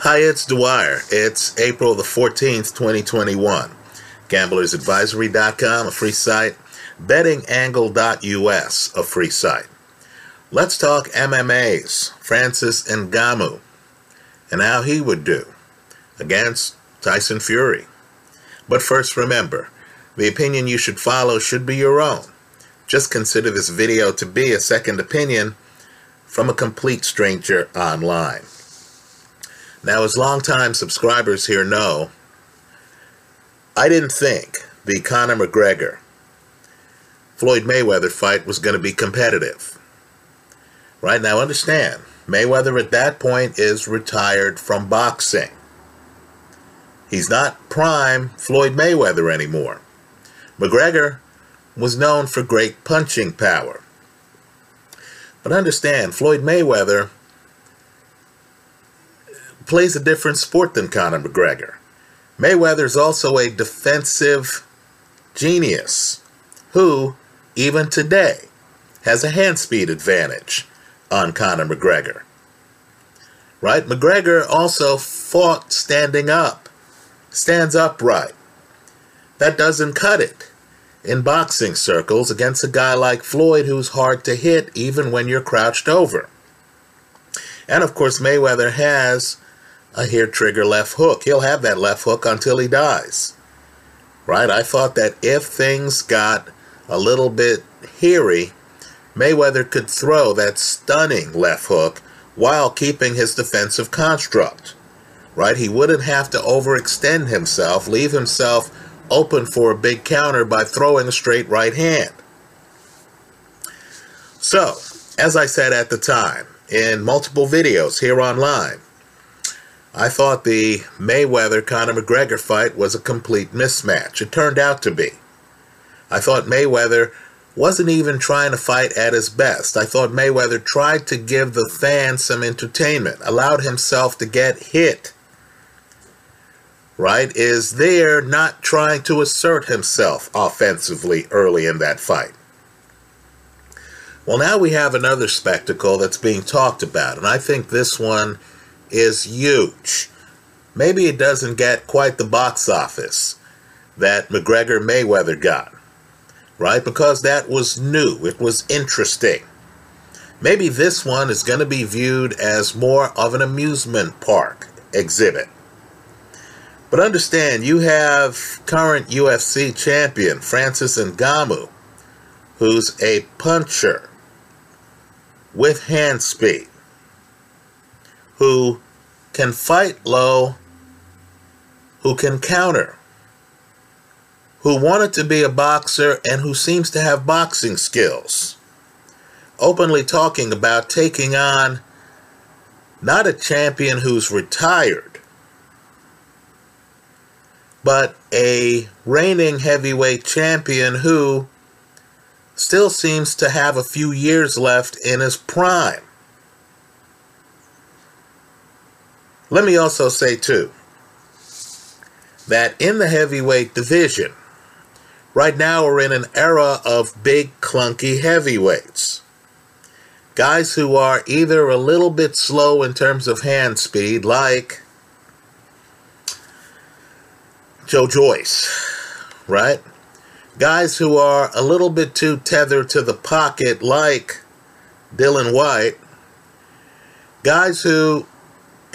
Hi, it's Dwyer. It's April the 14th, 2021. GamblersAdvisory.com, a free site. BettingAngle.us, a free site. Let's talk MMAs. Francis Ngannou and how he would do against Tyson Fury. But first, remember the opinion you should follow should be your own. Just consider this video to be a second opinion from a complete stranger online. Now, as longtime subscribers here know, I didn't think the Conor McGregor Floyd Mayweather fight was going to be competitive. Right now, understand, Mayweather at that point is retired from boxing. He's not prime Floyd Mayweather anymore. McGregor was known for great punching power. But understand, Floyd Mayweather plays a different sport than Conor McGregor. Mayweather is also a defensive genius who, even today, has a hand speed advantage on Conor McGregor. Right? McGregor also fought standing up, stands upright. That doesn't cut it in boxing circles against a guy like Floyd who's hard to hit even when you're crouched over. And of course, Mayweather has a hair trigger left hook. He'll have that left hook until he dies. Right? I thought that if things got a little bit hairy, Mayweather could throw that stunning left hook while keeping his defensive construct. Right? He wouldn't have to overextend himself, leave himself open for a big counter by throwing a straight right hand. So, as I said at the time, in multiple videos here online, I thought the Mayweather Conor McGregor fight was a complete mismatch. It turned out to be. I thought Mayweather wasn't even trying to fight at his best. I thought Mayweather tried to give the fans some entertainment, allowed himself to get hit right, is there not trying to assert himself offensively early in that fight. Well, now we have another spectacle that's being talked about, and I think this one is huge. Maybe it doesn't get quite the box office that McGregor Mayweather got, right? Because that was new, it was interesting. Maybe this one is going to be viewed as more of an amusement park exhibit but understand, you have current UFC champion Francis Ngannou, who's a puncher with hand speed, who can fight low, who can counter, who wanted to be a boxer and who seems to have boxing skills. Openly talking about taking on not a champion who's retired, but a reigning heavyweight champion who still seems to have a few years left in his prime. Let me also say, too, that in the heavyweight division, right now we're in an era of big, clunky heavyweights. Guys who are either a little bit slow in terms of hand speed, like Joe Joyce, right? Guys who are a little bit too tethered to the pocket, like Dillian Whyte. Guys who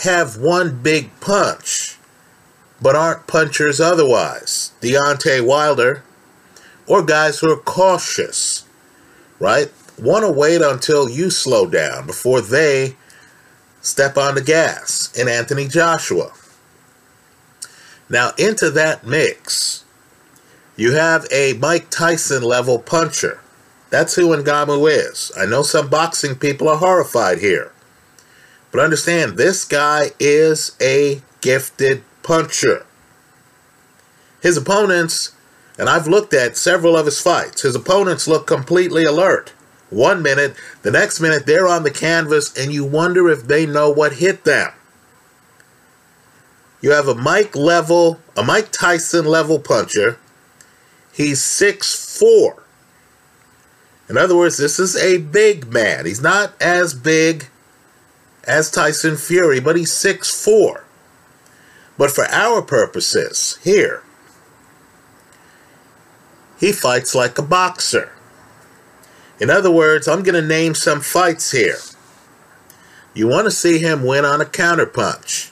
have one big punch, but aren't punchers otherwise. Deontay Wilder. Or guys who are cautious, right? Want to wait until you slow down before they step on the gas. And Anthony Joshua. Now, into that mix, you have a Mike Tyson level puncher. That's who Ngannou is. I know some boxing people are horrified here. But understand, this guy is a gifted puncher. His opponents, and I've looked at several of his fights, his opponents look completely alert. One minute, the next minute, they're on the canvas, and you wonder if they know what hit them. You have a Mike level, a Mike Tyson level puncher. He's six four. In other words, this is a big man. He's not as big as Tyson Fury, but he's six four. But for our purposes here, he fights like a boxer. In other words, I'm going to name some fights here. You want to see him win on a counterpunch.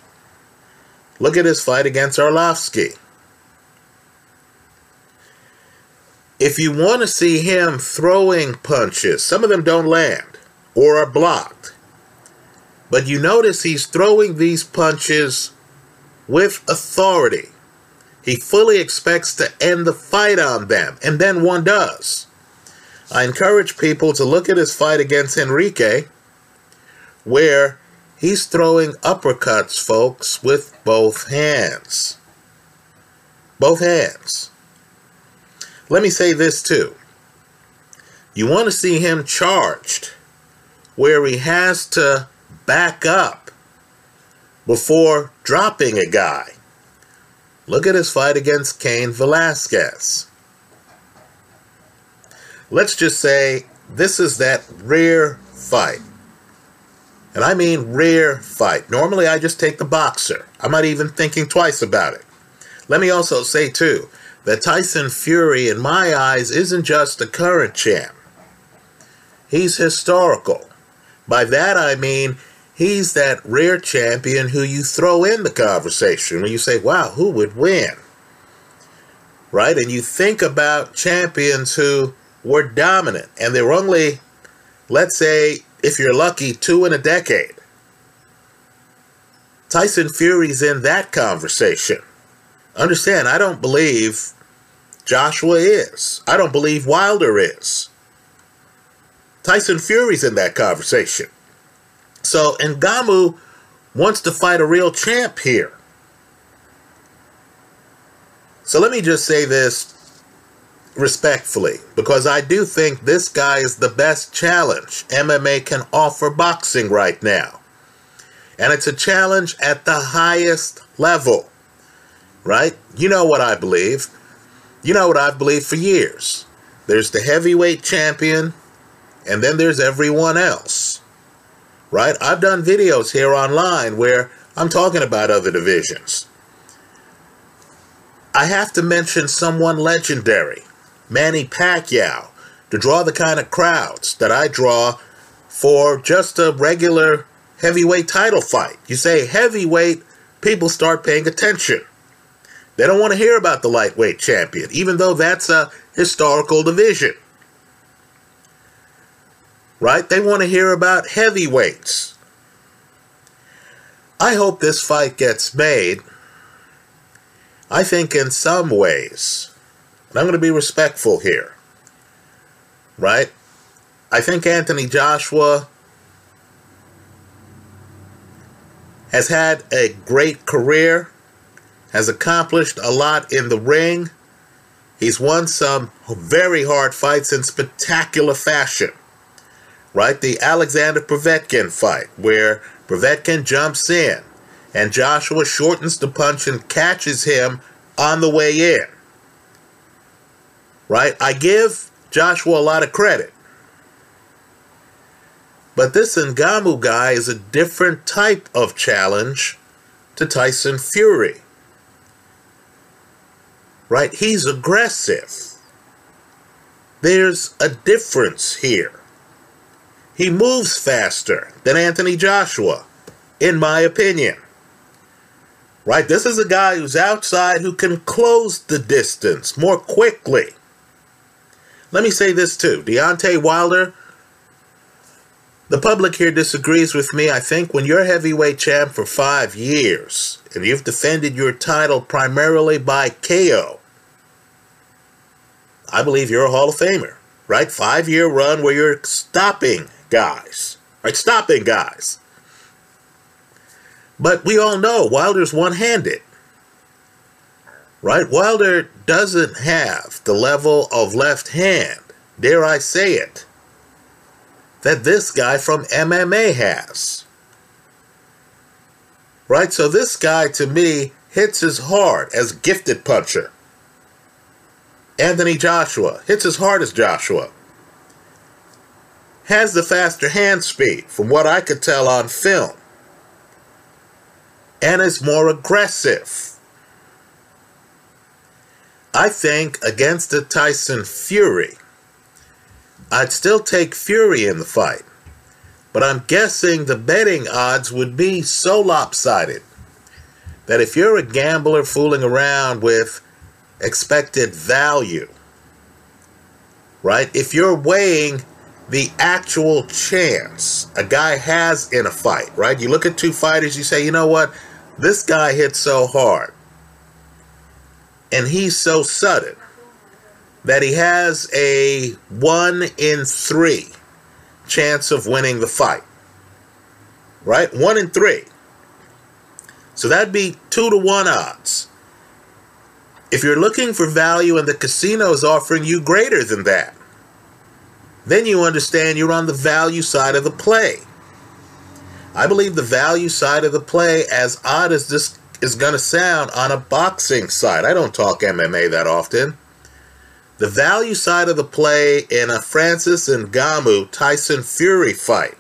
Look at his fight against Arlovsky. If you want to see him throwing punches, some of them don't land or are blocked. But you notice he's throwing these punches with authority. He fully expects to end the fight on them, and then one does. I encourage people to look at his fight against Enrique, where he's throwing uppercuts, folks, with both hands. Both hands. Let me say this too. You want to see him charged, where he has to back up before dropping a guy. Look at his fight against Cain Velasquez. Let's just say this is that rare fight. And I mean rare fight. Normally I just take the boxer. I'm not even thinking twice about it. Let me also say too that Tyson Fury, in my eyes, isn't just a current champ. He's historical. By that I mean he's that rare champion who you throw in the conversation when you say, wow, who would win? Right? And you think about champions who were dominant, and they were only, let's say, if you're lucky, two in a decade. Tyson Fury's in that conversation. Understand, I don't believe Joshua is. I don't believe Wilder is. Tyson Fury's in that conversation. So Ngannou wants to fight a real champ here. So let me just say this respectfully, because I do think this guy is the best challenge MMA can offer boxing right now. And it's a challenge at the highest level, right? You know what I believe. You know what I've believed for years. There's the heavyweight champion, and then there's everyone else right? I've done videos here online where I'm talking about other divisions. I have to mention someone legendary, Manny Pacquiao, to draw the kind of crowds that I draw for just a regular heavyweight title fight. You say heavyweight, people start paying attention. They don't want to hear about the lightweight champion, even though that's a historical division right? They want to hear about heavyweights. I hope this fight gets made. I think in some ways, and I'm going to be respectful here, right? I think Anthony Joshua has had a great career, has accomplished a lot in the ring. He's won some very hard fights in spectacular fashion right? The Alexander Povetkin fight, where Povetkin jumps in and Joshua shortens the punch and catches him on the way in. Right? I give Joshua a lot of credit. But this Ngannou guy is a different type of challenge to Tyson Fury. Right? He's aggressive. There's a difference here. He moves faster than Anthony Joshua, in my opinion. Right? This is a guy who's outside who can close the distance more quickly. Let me say this too Deontay Wilder, the public here disagrees with me. I think when you're heavyweight champ for five years and you've defended your title primarily by KO, I believe you're a Hall of Famer, right? Five year run where you're stopping guys, right? Stopping guys. But we all know Wilder's one handed. Right? Wilder doesn't have the level of left hand, dare I say it, that this guy from MMA has. Right? So this guy to me hits as hard as gifted puncher. Anthony Joshua hits as hard as Joshua has the faster hand speed, from what I could tell on film. and is more aggressive. I think against a Tyson Fury, I'd still take Fury in the fight. But I'm guessing the betting odds would be so lopsided that if you're a gambler fooling around with expected value, right? If you're weighing the actual chance a guy has in a fight, right? You look at two fighters, you say, you know what? This guy hits so hard and he's so sudden that he has a one in three chance of winning the fight. Right? One in three. So that'd be two to one odds. If you're looking for value and the casino is offering you greater than that, then you understand you're on the value side of the play. I believe the value side of the play, as odd as this is going to sound on a boxing side, I don't talk MMA that often. The value side of the play in a Francis Ngannou Tyson Fury fight,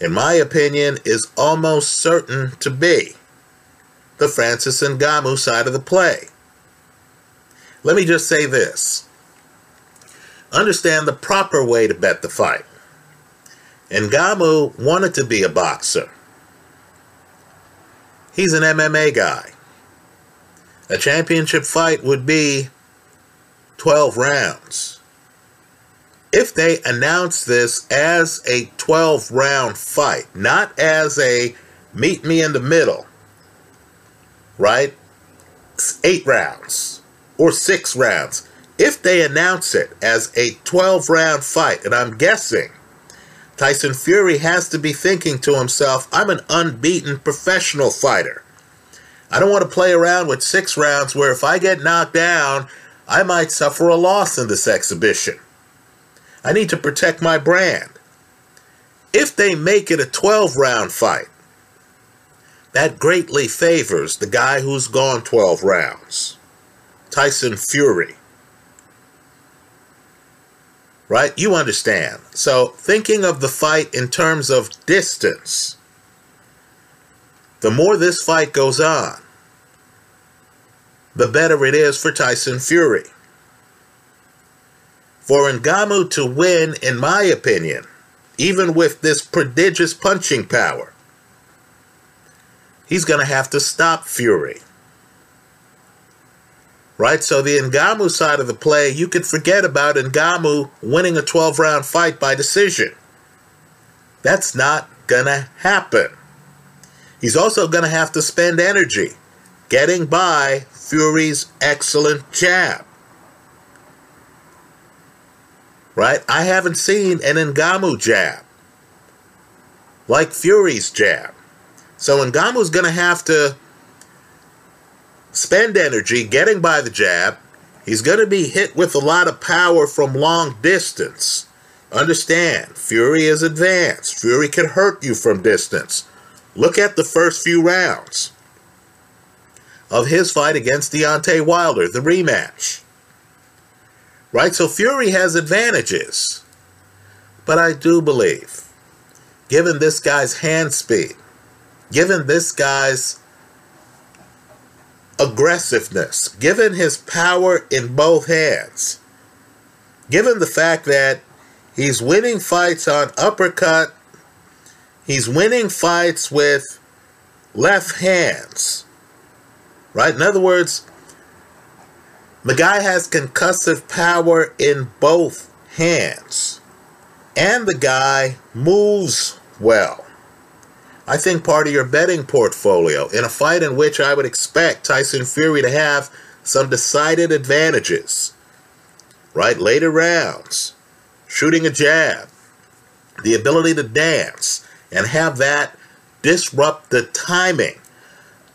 in my opinion, is almost certain to be the Francis Ngannou side of the play. Let me just say this understand the proper way to bet the fight. Ngannou wanted to be a boxer. He's an MMA guy. A championship fight would be 12 rounds. If they announce this as a 12 round fight, not as a meet me in the middle, right? Eight rounds or six rounds if they announce it as a 12 round fight, and I'm guessing Tyson Fury has to be thinking to himself, I'm an unbeaten professional fighter. I don't want to play around with six rounds where if I get knocked down, I might suffer a loss in this exhibition. I need to protect my brand. If they make it a 12 round fight, that greatly favors the guy who's gone 12 rounds, Tyson Fury right? You understand. So, thinking of the fight in terms of distance, the more this fight goes on, the better it is for Tyson Fury. For Ngannou to win, in my opinion, even with this prodigious punching power, he's going to have to stop Fury right? So the Ngannou side of the play, you could forget about Ngannou winning a 12 round fight by decision. That's not gonna happen. He's also gonna have to spend energy getting by Fury's excellent jab. Right? I haven't seen an Ngannou jab like Fury's jab. So Ngannou's gonna have to spend energy getting by the jab. He's going to be hit with a lot of power from long distance. Understand, Fury is advanced. Fury can hurt you from distance. Look at the first few rounds of his fight against Deontay Wilder, the rematch. Right? So Fury has advantages. But I do believe, given this guy's hand speed, given this guy's aggressiveness, given his power in both hands, given the fact that he's winning fights on uppercut, he's winning fights with left hands, right? In other words, the guy has concussive power in both hands, and the guy moves well. I think part of your betting portfolio in a fight in which I would expect Tyson Fury to have some decided advantages, right? Later rounds, shooting a jab, the ability to dance, and have that disrupt the timing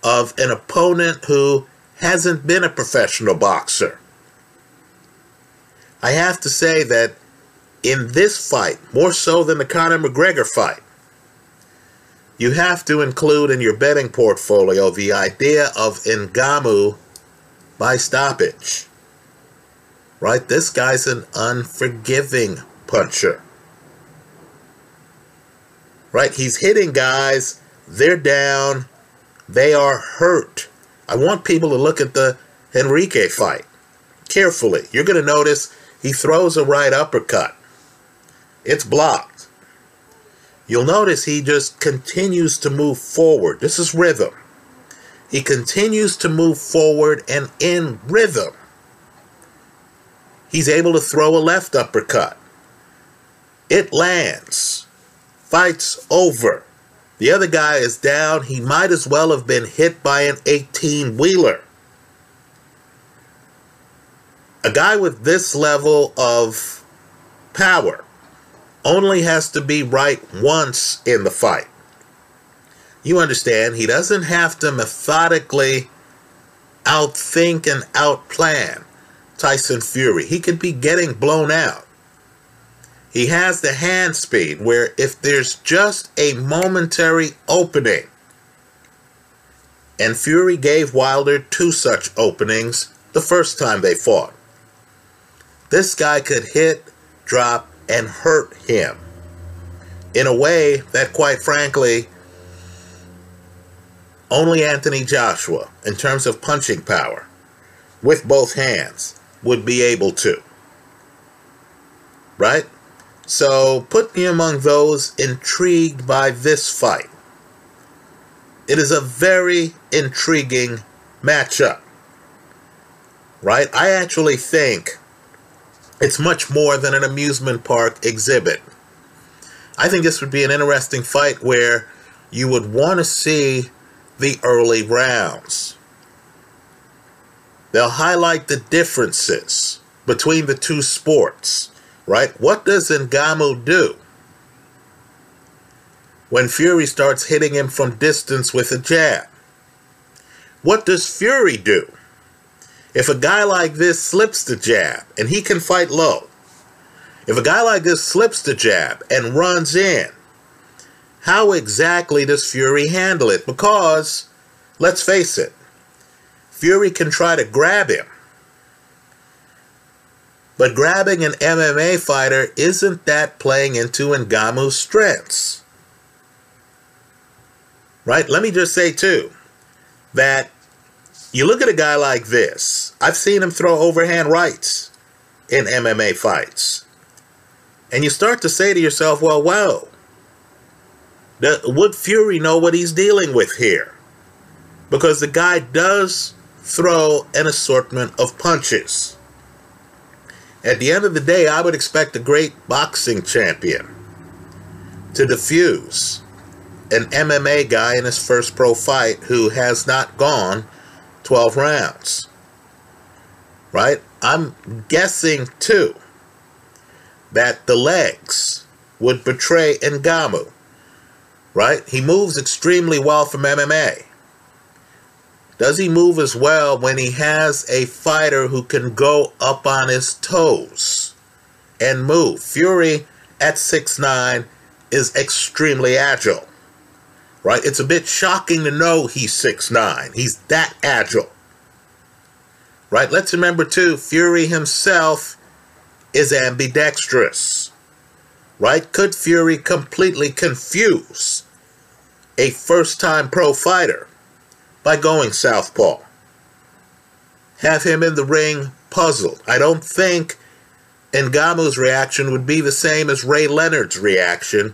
of an opponent who hasn't been a professional boxer. I have to say that in this fight, more so than the Conor McGregor fight, you have to include in your betting portfolio the idea of Ngannou by stoppage. Right? This guy's an unforgiving puncher. Right? He's hitting guys, they're down, They are hurt. I want people to look at the Henrique fight carefully. You're going to notice he throws a right uppercut. It's blocked. You'll notice he just continues to move forward. This is rhythm. He continues to move forward and in rhythm. He's able to throw a left uppercut. It lands. Fight's over. The other guy is down. He might as well have been hit by an 18 wheeler. A guy with this level of power only has to be right once in the fight. You understand, he doesn't have to methodically outthink and outplan Tyson Fury. He could be getting blown out. He has the hand speed where if there's just a momentary opening, and Fury gave Wilder two such openings the first time they fought. This guy could hit, drop, and hurt him in a way that, quite frankly, only Anthony Joshua, in terms of punching power, with both hands, would be able to. Right? So put me among those intrigued by this fight. It is a very intriguing matchup. Right? I actually think it's much more than an amusement park exhibit. I think this would be an interesting fight where you would want to see the early rounds. They'll highlight the differences between the two sports, right? What does Ngannou do? When Fury starts hitting him from distance with a jab. What does Fury do? If a guy like this slips the jab and he can fight low, if a guy like this slips the jab and runs in, how exactly does Fury handle it? Because, let's face it, Fury can try to grab him. But grabbing an MMA fighter isn't that playing into Ngannou's strengths. Right? Let me just say, too, that you look at a guy like this. I've seen him throw overhand rights in MMA fights. And you start to say to yourself, well, wow, would Fury know what he's dealing with here? Because the guy does throw an assortment of punches. At the end of the day, I would expect a great boxing champion to defuse an MMA guy in his first pro fight who has not gone 12 rounds. Right? I'm guessing too that the legs would betray Ngannou. right? He moves extremely well from MMA. Does he move as well when he has a fighter who can go up on his toes and move? Fury at 6'9 is extremely agile, right? It's a bit shocking to know he's 6'9. He's that agile, right? Let's remember, too, Fury himself is ambidextrous right? Could Fury completely confuse a first time pro fighter by going southpaw? Have him in the ring puzzled. I don't think Ngannou's reaction would be the same as Ray Leonard's reaction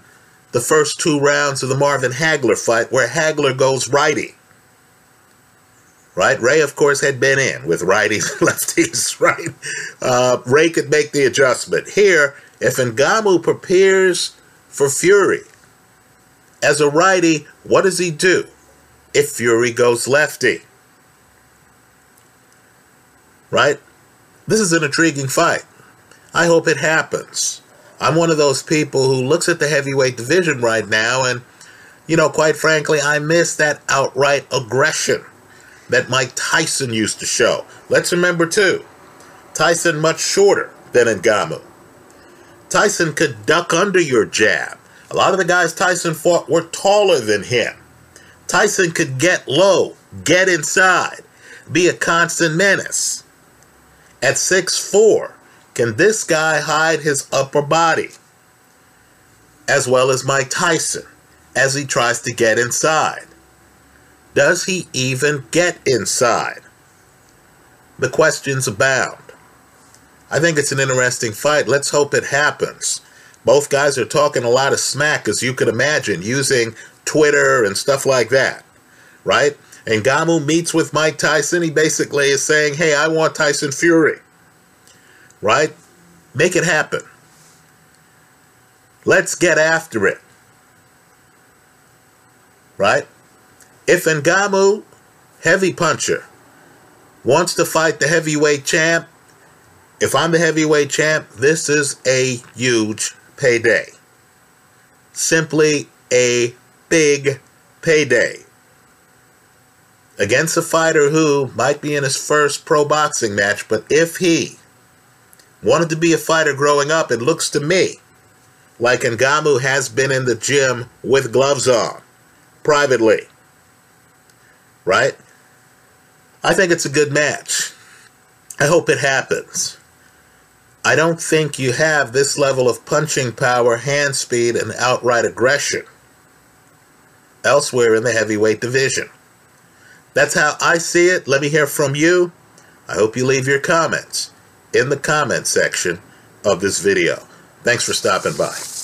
the first two rounds of the Marvin Hagler fight, where Hagler goes righty. Right? Ray, of course, had been in with righties lefties, right? Uh, Ray could make the adjustment. Here, if Ngannou prepares for Fury as a righty, what does he do if Fury goes lefty? Right? This is an intriguing fight. I hope it happens. I'm one of those people who looks at the heavyweight division right now and, you know, quite frankly, I miss that outright aggression that Mike Tyson used to show. Let's remember, too, Tyson much shorter than Ngannou. Tyson could duck under your jab. A lot of the guys Tyson fought were taller than him. Tyson could get low, get inside, be a constant menace. At 6'4, can this guy hide his upper body? As well as Mike Tyson, as he tries to get inside. Does he even get inside? The questions abound. I think it's an interesting fight. Let's hope it happens. Both guys are talking a lot of smack, as you could imagine, using Twitter and stuff like that, right? Ngannou meets with Mike Tyson. He basically is saying, hey, I want Tyson Fury, right? Make it happen. Let's get after it, right? If Ngannou, heavy puncher, wants to fight the heavyweight champ, if I'm the heavyweight champ, this is a huge payday. Simply a big payday. Against a fighter who might be in his first pro boxing match, but if he wanted to be a fighter growing up, it looks to me like Ngannou has been in the gym with gloves on, privately. Right? I think it's a good match. I hope it happens. I don't think you have this level of punching power, hand speed, and outright aggression elsewhere in the heavyweight division. That's how I see it. Let me hear from you. I hope you leave your comments in the comment section of this video. Thanks for stopping by.